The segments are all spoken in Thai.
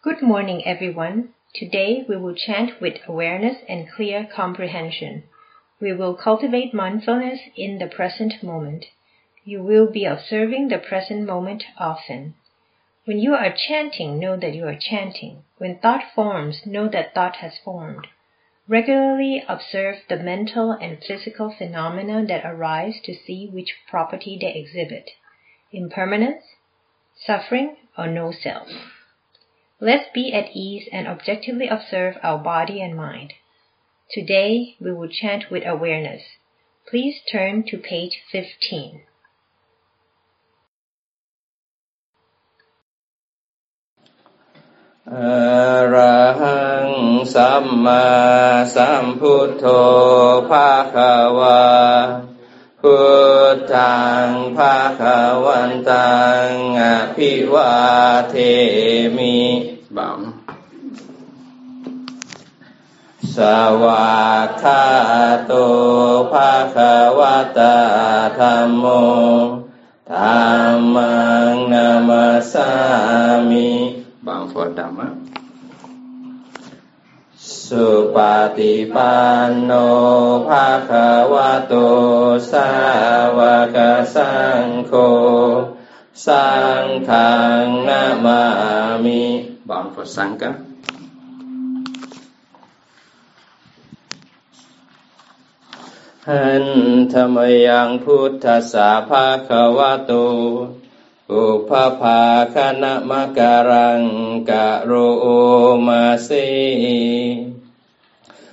Good morning, everyone. Today we will chant with awareness and clear comprehension. We will cultivate mindfulness in the present moment. You will be observing the present moment often. When you are chanting, know that you are chanting. When thought forms, know that thought has formed. Regularly observe the mental and physical phenomena that arise to see which property they exhibit impermanence, suffering, or no self. Let's be at ease and objectively observe our body and mind. Today we will chant with awareness. Please turn to page 15. อะระหังสัมมาสัมพุทโธภาควา พุทธังภาควันตังอภิวาเทมิบังสวากขาโตภาควตาธรรมโมธรรมังนามาสามิบางฟอดามะ สุปฏิปันโนภาควะโตสาวกสังโฆสังฆังนามามิบางฟอสังฆหันธรรมยังพุทธสาภาควะโตอุปภาคณะมะการังกะโรมาสี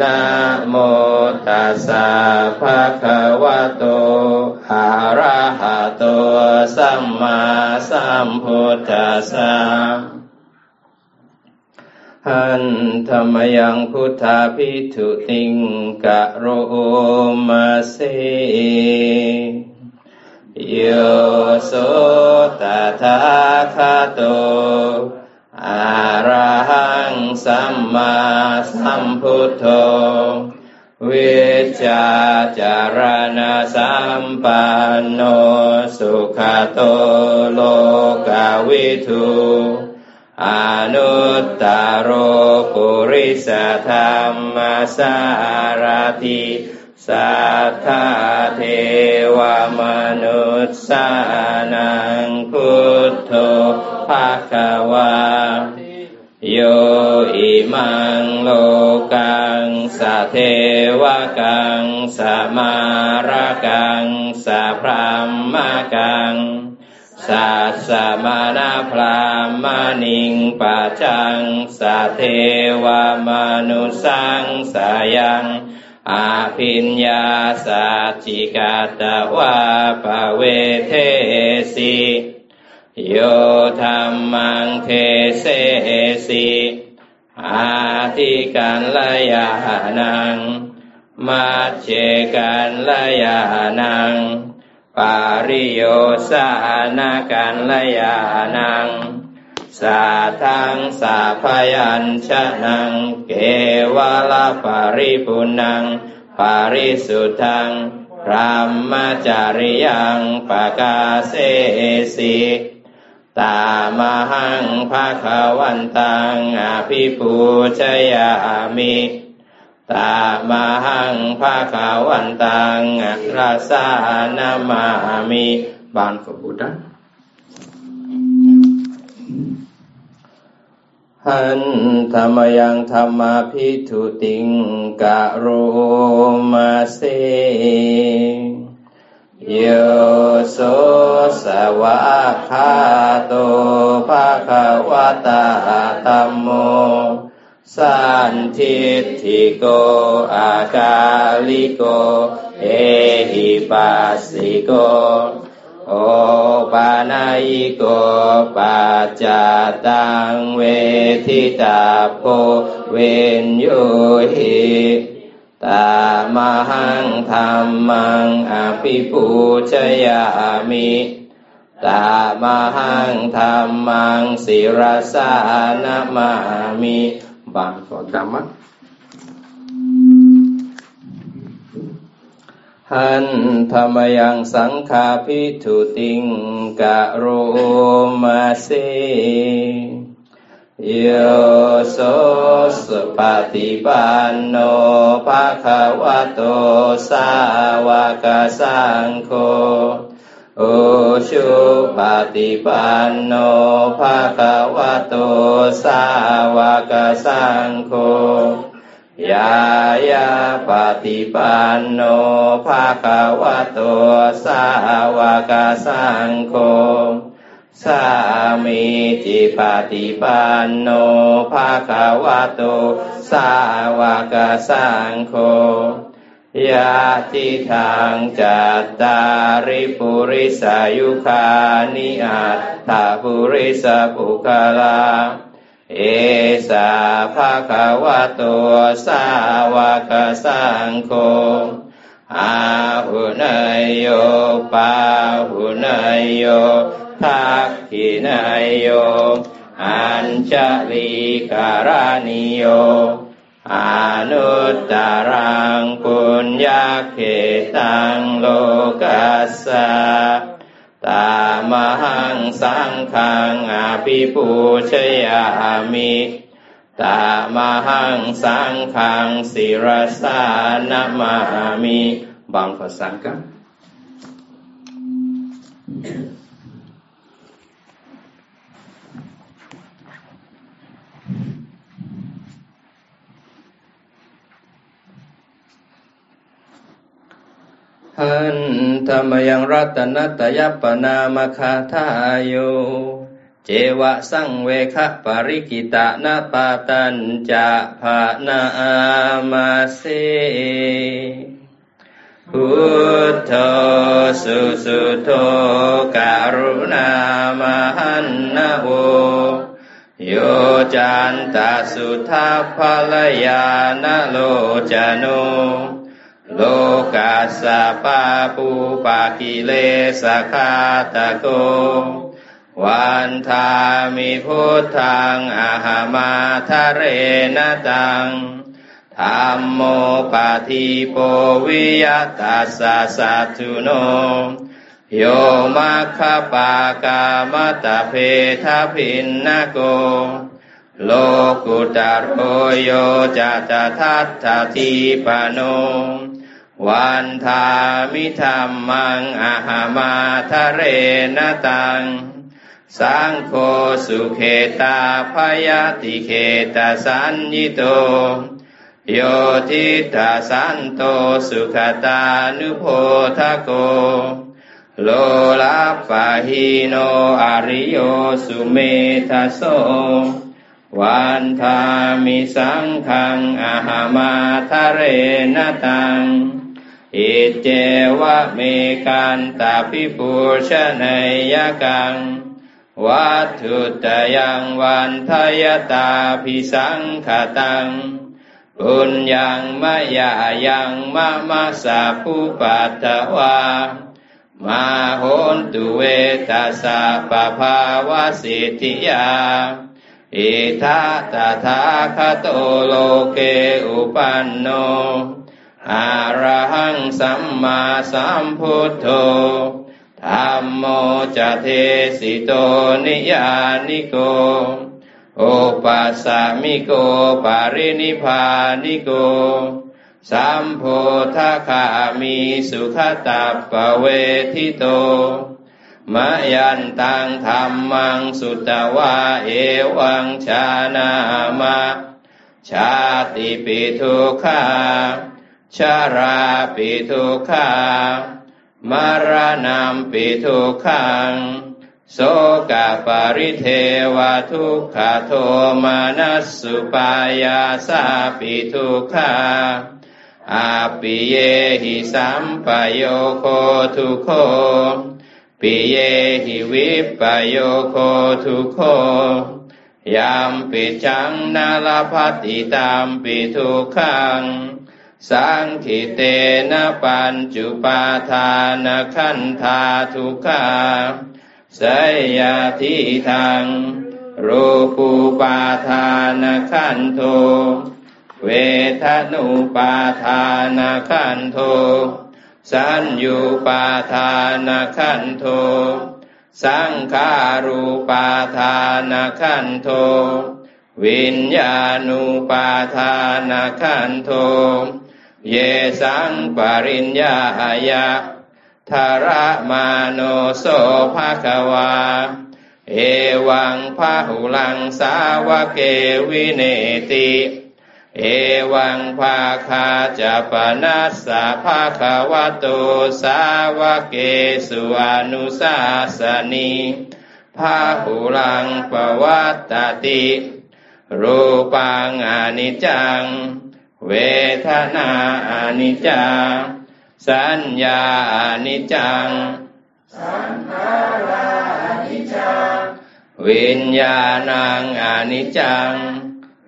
นะโมตัสสะภะคะวะโต อะระหะโต สัมมาสัมพุทธัสสะหันธรรมยังพุทธาพิทุติงกะโรมาเสโยโสตถาคโตอะระหัง สัมมาสัมพุทโธวิจาจารณสัมปันโนสุขโตโลกาวิทูอนุตตโรปุริสธรรมสารติสัทธาเทวมนุษสานังพุทโธภาควา โยอิมังโลกังสะเทวกังสะมาระกังสะพรามกังสัสสะมานาพรามณิงปัจจังสะเทวมนุสังสายังอาภิญญาสัจจิกาตวาปเวเทสี โยธรรมังเทเสสิอาทิกันลยานังมาเจกันลยานัง ปาริโยสานากันลยานัง สาทังสาพยัญชนัง เกวลาปาริปุนัง ปาริสุทังพรหมจาริยังปกาเสสิ ตามหังภาควันตังอภิปูชยามิตามหังภาควันตังรัสานามามิบานฟบุดันหันธรรมยังธรรมาพิทุติงกะโรมาเสโยโสสวะ คาโตภะคะวะตาธัมโม สันทิทิโกอากาลิโก เอหิปัสสิโก โอปานายิโกปัจจตังเวทิตาโพเวนโยหิตามหังธรรมังอภิปูชยามิ ตามหังธรรมังศิรสานามามิบางสอนธรรมะหันธรรมยังสังขาพิทุติงกะโรมาเสโยโสสุปฏิปันโนภะคะวะโตสาวกสังโฆ โอชุปฏิปันโนภะควะโตสาวกสังโฆยายาปฏิปันโนภะควะโตสาวกสังโฆสามีจิปฏิปันโนภะควะโตสาวกสังโฆ ยาติทางจัตตาริปุริสายุคานิอัตถาปุริสปุคลา เอสาภะควะโตสาวกสังโฆอาหุนยโยปาหุนยโยทักขินายโย อัญชลีการานิโย อนุตตรังปุญญาเขตังโลกัสสะตามหังสังขังอภิปูชยามิตามหังสังขังศิรสานามามิบางภาษากัน หันธรรมยังรัตนตยปนามคาทายโยเจวะสังเวคะปริกิตานาปาตันจะภานามาเสพุทโธสุสุโธกรุณามหันนาโวโยจันตสุทัพพลยานโลจโนโล สสะปาปูปากิเลสคาตะโก วันทามิพุทธังอาหามาทะเรนตังธรรมโมปาทิโปวิยตัสสะสัตุโน โยมัคคปากามตะเพทพินนโกโลกุตโรโยจัตทัตถทีปโน วันทามิธรรมังอาหามาทะเรนตัง สังโฆสุเขตาพยาติเขตาสัญญิโต โยทิตาสันโตสุขตานุโพทโก โลลาปะหิโนอริโยสุเมทโสวันทามิสังขังอาหามาทะเรนตัง อิเจวะเมกันตาพิปุชนยกัง วัตถุตยังวันทยตาพิสังขตังปุญญังมายายังมะมะสาภูปัตตวามาโหนตุเวตัสสะปะภาวะสิทธิยาอิทัตถาคโตโลเกอุปันโน อะระหังสัมมาสัมพุทโธธรรมโมจะเทสิโตนิยานิโก โอปัสสามิโกปารินิพานิโก สัมโพธคามีสุขตาปเวทิโตมะยันตังธรรมังสุตวาเอวังชานามะชาติปิทุขา ชาราปิทุขามารณามปิทุขัง โสกปาริเทวทุกขโทมานัสสุปายาสาปิทุขาอาปิเยหิสัมปโยโคทุโคปิเยหิวิปโยโคทุโคยามปิจังนาลพัติตามปิทุขัง สังขิเตนะปัญจุปาทานขันธาทุกขาสยาทิทังรูปูปาทานขันโท เวทนุปาทานขันโท สัญญูปาทานขันโท สังขารูปาทานขันโท วิญญาณุปาทานขันโท เยสังปริญญายะทาระมาโนโสภาควา เอวังพาหุลังสาวเกวิเนติ เอวังภาคาจะปนัสสะภาควะโตสาวเกสุอนุสาสนีพาหุลังปวัตตติ รูปังอนิจจัง เวทนาอนิจจา สัญญาอนิจจัง สังขาราอนิจจัง วิญญาณังอนิจจัง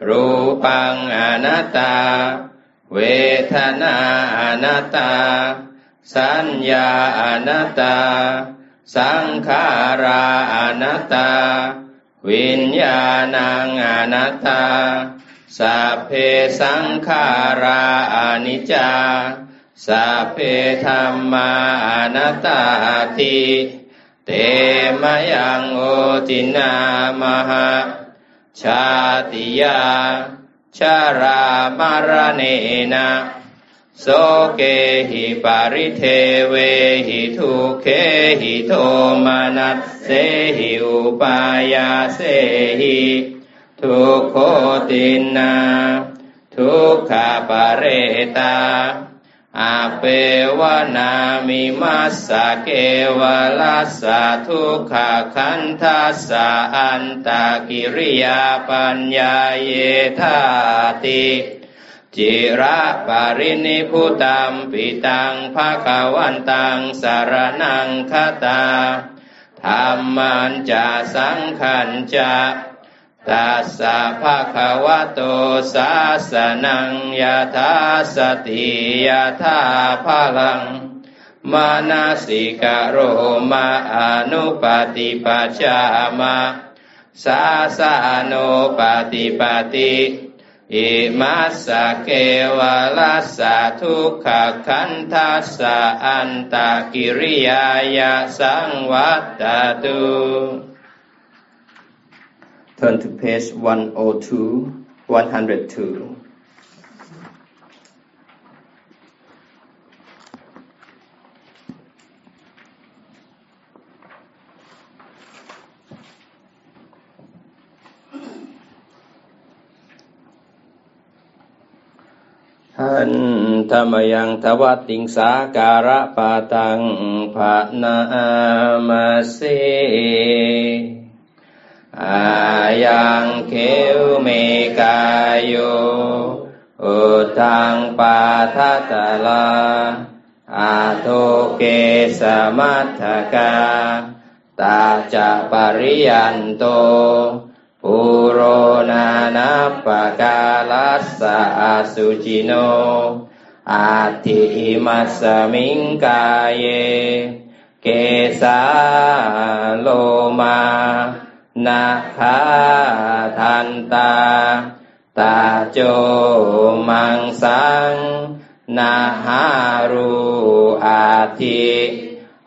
รูปังอนัตตา เวทนาอนัตตา สัญญาอนัตตา สังขาราอนัตตา วิญญาณังอนัตตา สัพเพสังขาราอนิจจาสัพเพธรรมานัตตาติเตมยังโอตินามหาชาติยาชารามารเนนะโสเกหิปาริเทเวหิทุเคหิโทมานัสเสหิอุปายาเสหิ ทุกโคตินา ทุกขาปเรตาอาเปวนามิมัสสะเกวลัสสะทุกขาคันทัสสะอันตากิริยาปัญญาเยธาติจิระปารินิพุตัมปิตังภาควันตังสารนังคตาธรรมันจะสังขันจะ ตัสสะภะคะวะโตสาสนังยะถาสติยะถาภาลัง มานาสิกะโรมาอนุปติปัจจามะสาสะโนปฏิปติอิมัสสะเกวะลัสสะทุกขคันทัสสะอันตากิริยายะสังวัตตุ Turn to page 102, 102. หันธรรมยังทวัติงสาการะปาตังภานามาเสอายังเขวเมกายโยอุทังปาทัตลาอาโทเกสมัทธกาตาจะปริยันโตปุโรนานาปกาลัสสะอสุจิโนอาทิมัสมิงกายเยเกสาโลมา นาคาทันตา ตาโจมังสัง นาหารูอาทิ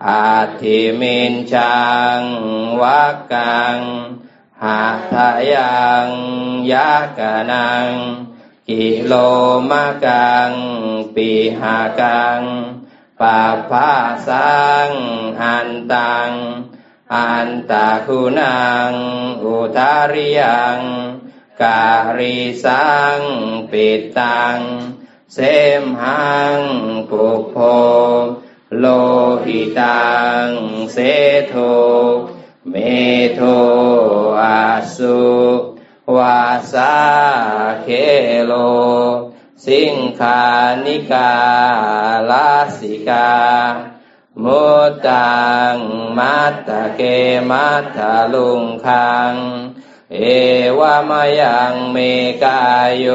อาทิมินชังวักกังหาทายังยากนัง กิโลมะกัง ปีหากังปาภาสังหันตัง อันตาคุณัง อุทาริยังการิสังปิตัง เสมหังปุพโพโลหิตังเสโทเมโทอัสสุวะสาเขโฬ สิงฆาณิกาละสิกา มุตตังมัตถะเกมัตถะลุงคัง เอวะมะยังเมกายโย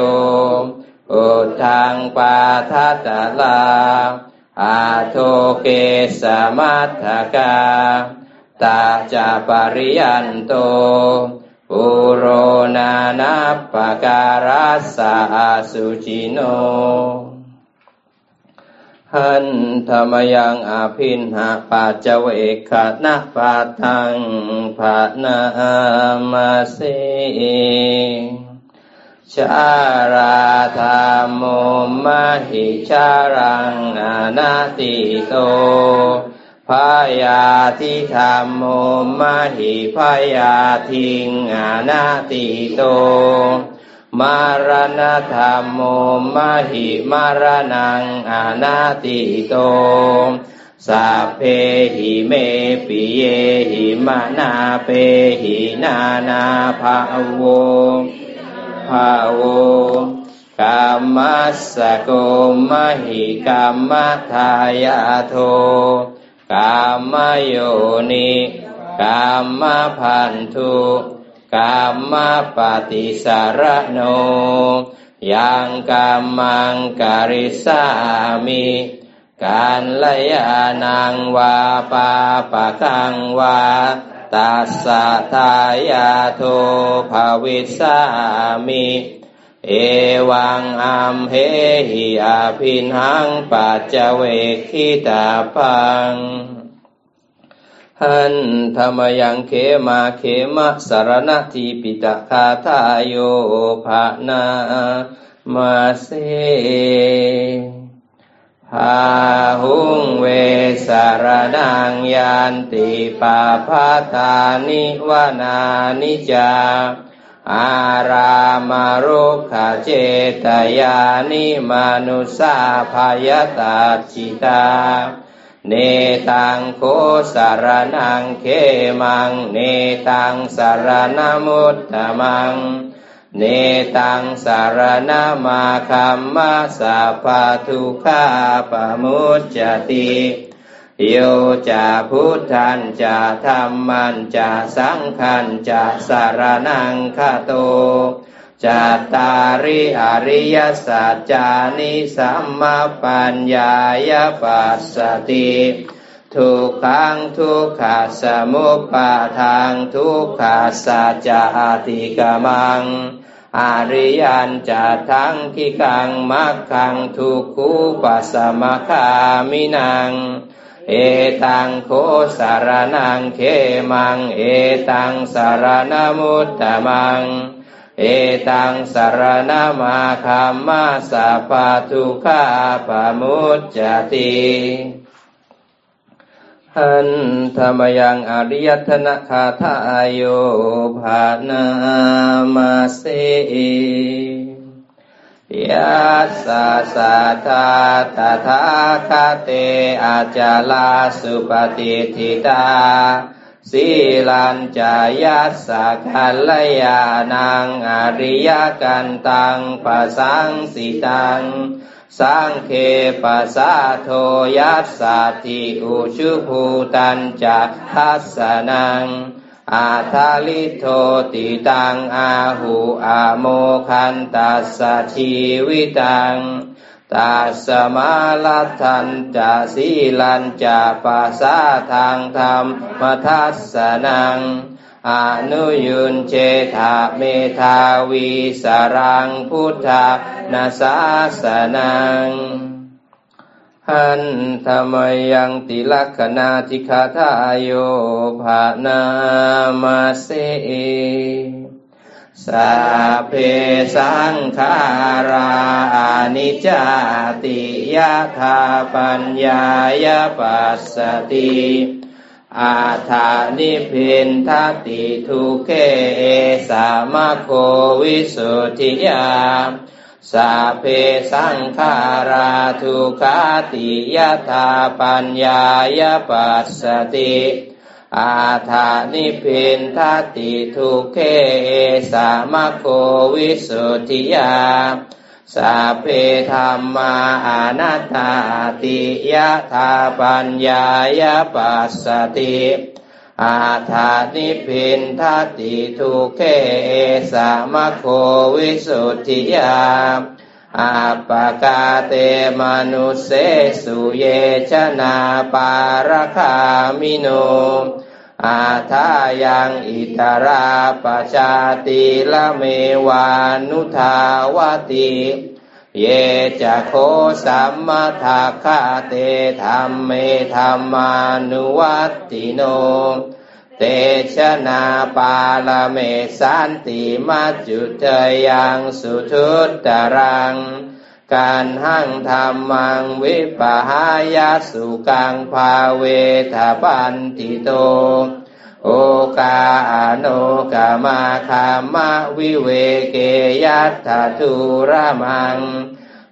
อุทังปาทัตลาอาโทเกสมัตถกาตาจาปริยันโตปุโรนานาปการัสสะสุจิโน หันธรรมยังอภินหาปัจเวกขณะปาทังภานามาเสชาราธรรมโมมหิชารังอนาติโตพยาทิธรรมโมมหิพยาทิงอนาติโต มารณธรรมโมมหิมารนังอนาติโตสัพเพหิเมปิเยหิมานาเปหินานาภาโวภาโวกามัสสโกมหิกามมทายาโทกามโยนิกามพันธุ กามปฏิสารโนยังกามังการิสามิการลยานังวาปาปะกังวาตัสสะทายาโทภวิสามิ เอวังอัมเหหิอาภินหังปัจเจเวคิตาปัง หันธรรมยังเขมาเขมะสารณทีปิตาคาทายโยภานามาเสพาหุงเวสารดังยันติปาพาตานิวนานิจาอารามารุขเจตยานิมนุสาพายตาจิตา เนตังโคสารนังเขมัง เนตังสารนมุตตมัง เนตังสารนามาคัมมาสัพพทุขาปมุจจติโยจะพุทธันจะธรรมันจะสังขันจะสารนังคาโต จัตตาริอริยสัจจานิสัมมาปัญญายปัสสติทุกขังทุกขสมุปาทางทุกขสัจจติกมัง อริยันจะทั้งกิกังมักขังทุกขุปัสมะคามินัง เอตังโคสารนังเขมัง เอตังสารนมุตตมัง เอตังสารนามาคามาสัพพทุขาปมุจจติหันธรรมยังอริยธนคาทายโยภานามาเสยัสสะสะทาตถาคเตอาจาลาสุปฏิทิตา สีลันจายัสสะกัลยานังอริยกันตังปัสังสิตัง สังเคปัสสะโทยัสสะทิอุชุภูตันจะทัสสนัง อาทาลิโทติตังอาหูอาโมคันตัสสะชีวิตัง ตัสมาลัทันจะสีลันจะปัสสะทางธรรมมทัสสนังอนุยุนเจธาเมธาวีสรังพุทธานาสาสนังหันธรรมยังติลักขณาทิคาทายโยภานามาเส สัพเพสังขารานิจาติยะธาปัญญายปัสสติอาธานิพินทติทุเกเอสามโควิสุทธิยาสัพเพสังขาราทุขาติยะธาปัญญายปัสสติ อาธานิพินทติทุเกเอสามะโควิสุทธิยาสัพเพธรรมาอนัตตาติยะธาปัญญายปัสสติอาธานิพินทติทุเกเอสามะโควิสุทธิยา อาปกาเตมนุเสสุเยชนาปารคามิโนอาทายังอิตราปชาติละเมวานุทาวติ เยจะโคสัมมาทาคาเตธรรมเมธรรมานุวัตติโน เตชนาปาลเมสันติมัจจุเทยังสุทุตตรัง กัณหังธัมมังวิปปะหายะ สุกกังภาเวถะ ปัณฑิโต โอกา อะโนกะมาคัมมะวิเวเกยัตถะ ทูระมัง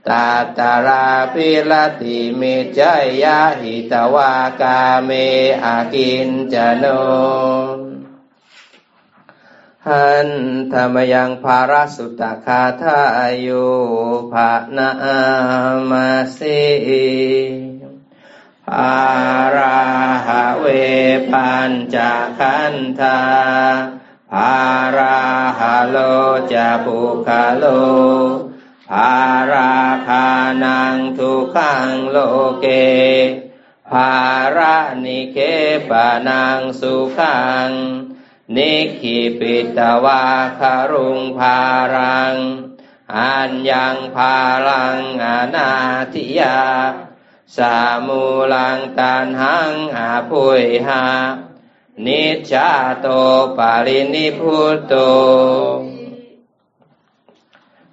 ตัตราภิระติมิจเฉยยะหิตวากาเมอะกิญจะโนหันธรรมยังภารสุตคาทายุภานามาสิภาราหเวปัญจขันธาภาราหาโลจะปุคาโล ภาราคานังทุขังโลเกภารานิเคปนังสุขัง นิคิปิตวาคารุงภารัง อันยังภาลังอนาทิยา สามูลังตันหังอาภุยหานิจาโตปารินิพุตโต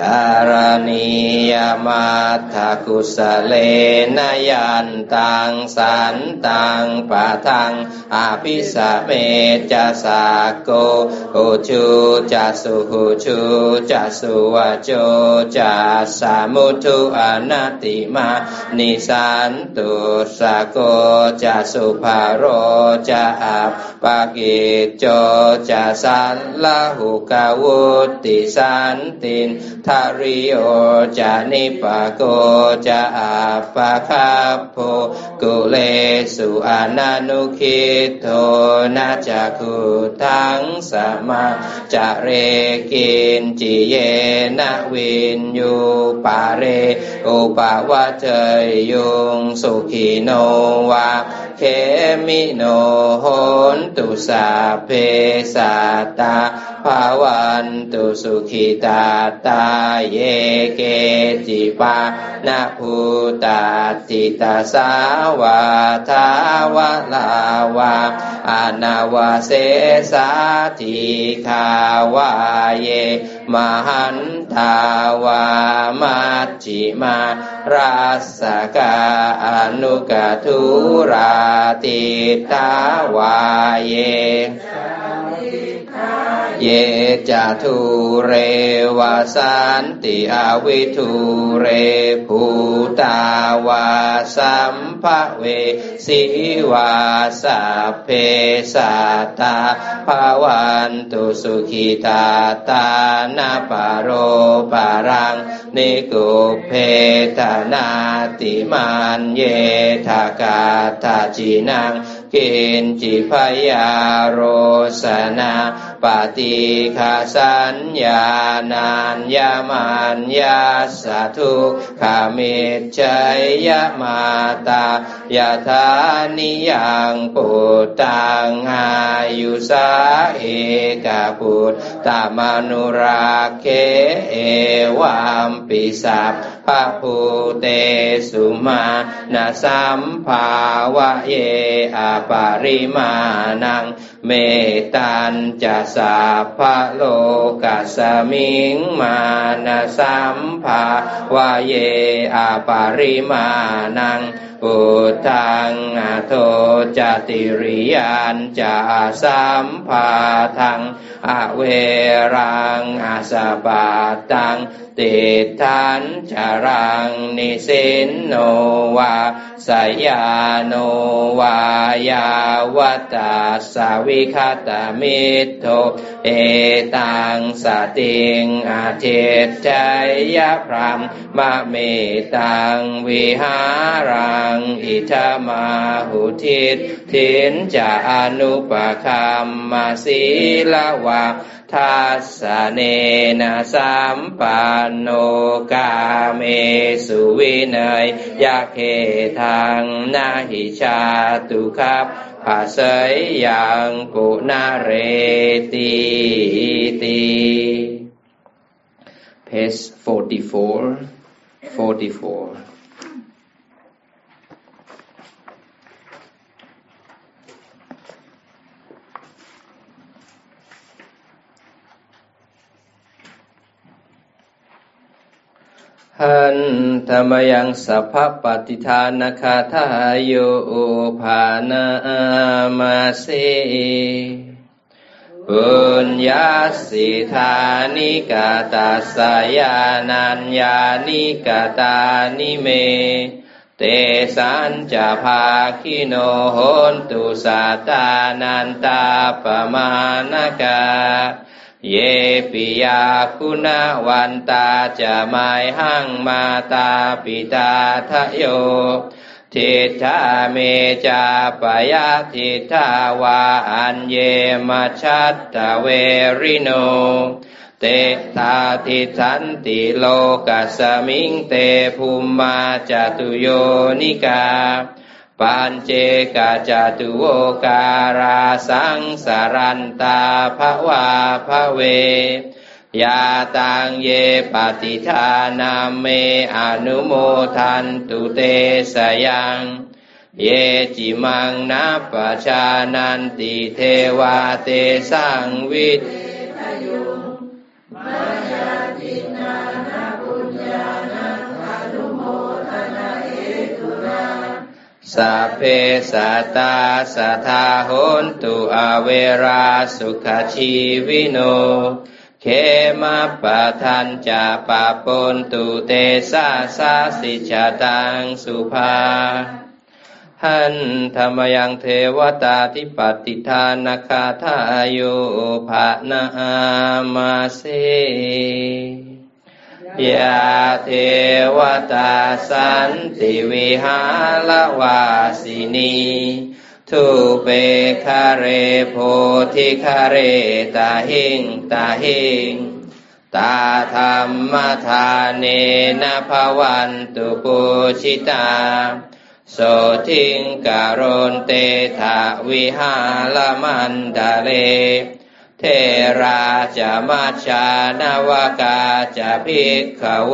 การณียมัตถกุสเลนยันตังสันตังปะทังอภิสเมจะสาโกหุชูจะสุหุชูจะสุวโจจะสามุทุอนัติมานิสันตุสาโกจะสุภาโรจะอาปากิโจจะสันละหุกาวุติสันตินทาริโอจานิปโกจะอาปะคาโพกุเลสุอานานุคิโทนาจักุทังสมาจะเรกินจิเยนะวินยูปาเรอุปาวะเจยยุงสุขีโนวาเขมิโนโหนตุสาเพสาตาาวันตุสุขิตาตาเยเกจิปานาภูตาจิตาสาวาทาวะลาวาอนาวาเสสาธิคาวาเย มหันทาวามัจจิมาราสกาอนุกทุราติตาวาเย เยจะทูเรวาสันติอาวิทูเรภูตาวาสัมภเวสิวาสัพเพสัตตาภาวันตุสุขิตาตานาปโรปารัง นิกุเพทนาติมันเยทากาตาจินังกินจิพยาโรสนา ปฏิคาสัญญานัญญามันยาสาทุขามิชัยยมาตายาธานิยังปุตตังอายุสาเอกปุตตามนุราเคเอวามปิสัพพะภูเตสุมาณสัมภาวะเยอปาริมานัง เมตันจะสาพะโลกัสมิงมานาสัมภาวะเยอาปาริมานังอุทังอโทจติริยานจะสัมภาทังอเวรังอาสปาตัง ติทันจารังนิสินโนวาสยาโนวายาวตาสวิคตามิโทเอตังสติงอาเจตใจยะพรามมะเมตังวิหารังอิทามาหุทิตถินจะอนุปคัมมาสีละวะ ทัสเนนะสัมปันโนกาเมสุวินัยยะเคทางนาหิชาตุคับภาษยยังกุนาเรติติ page 44 44 หันธรรมยังสัพพปฏิทานคาทายโยภานามาเสปุญญาสิธานิกาตาสายานัญญานิกาตานิเม เตสันจะภาคิโนโหนตุสาตานันตาปมาณกา เยปิยาคุณะวันตาจะ มัยหังมาตาปิตาทะโยทิฏฐาเมจาปยะทิฏฐาวาอัญเญ มัชฌัตตะเวริโน สัตตา ติฏฐันติโลกัสมิงเตภุมมา จะตุโยนิกา ปัญเจกะจะตุโวการาสังสารันตาภวาภเวยาตังเยปฏิทานาเมอนุโมทันตุเตสยัง เยจิมังนัปชานันติเทวาเตสังวิท สัพเพสัตตาสัทธาโหนตุอเวราสุขชีวิโน เขมาปะทันจะปะปนตุเตสาสาสิจตังสุภาหันธรรมยังเทวตาทิปติทานาคาทายุภานามาเส ยาเทวตาสันติวิหารวาสินีทุเปคาเรโพธิคาเรตาหิงตาหิงตาธรรมทานเนนะภวันตุปุชิตา โสทิงการนเตถาวิหารมันดาเล เทราจะมัชชานาวกาจะพิกขโว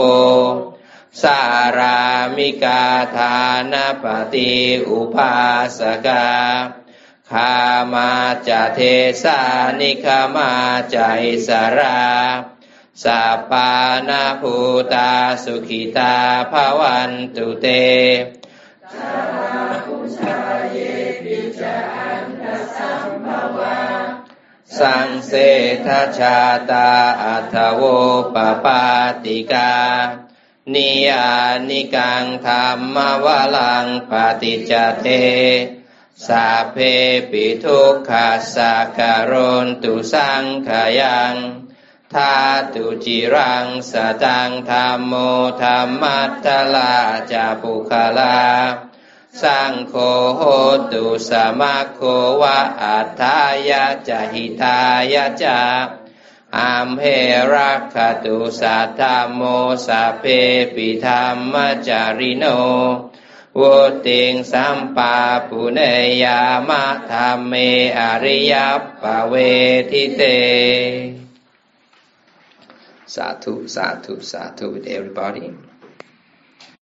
สารามิกาทานปฏิอุปาสกาคามาจะเทสานิคามาใจะอิสราสัปปานาภูตาสุขิตาภวันตุเตตาภูชาเยปิจา สังเสทชาตาอัทโวปปาติกา นิยานิกังธรรมวลังปฏิจเทสาเพปิทุกขาสาการนตุสังขยังทาตุจิรังสตังธรรมโมธรรมัตตลาจาปุคลา สังโฆโหตุสมาโควะอัฏฐายะจหิตายะจาอามเพรักขตุสัทธโมสัพเพปิธรรมจาริโนวุติงสัมปาปุเนยามะธรรมเมอริยปเวทิเตสาธุสาธุสาธุ with everybody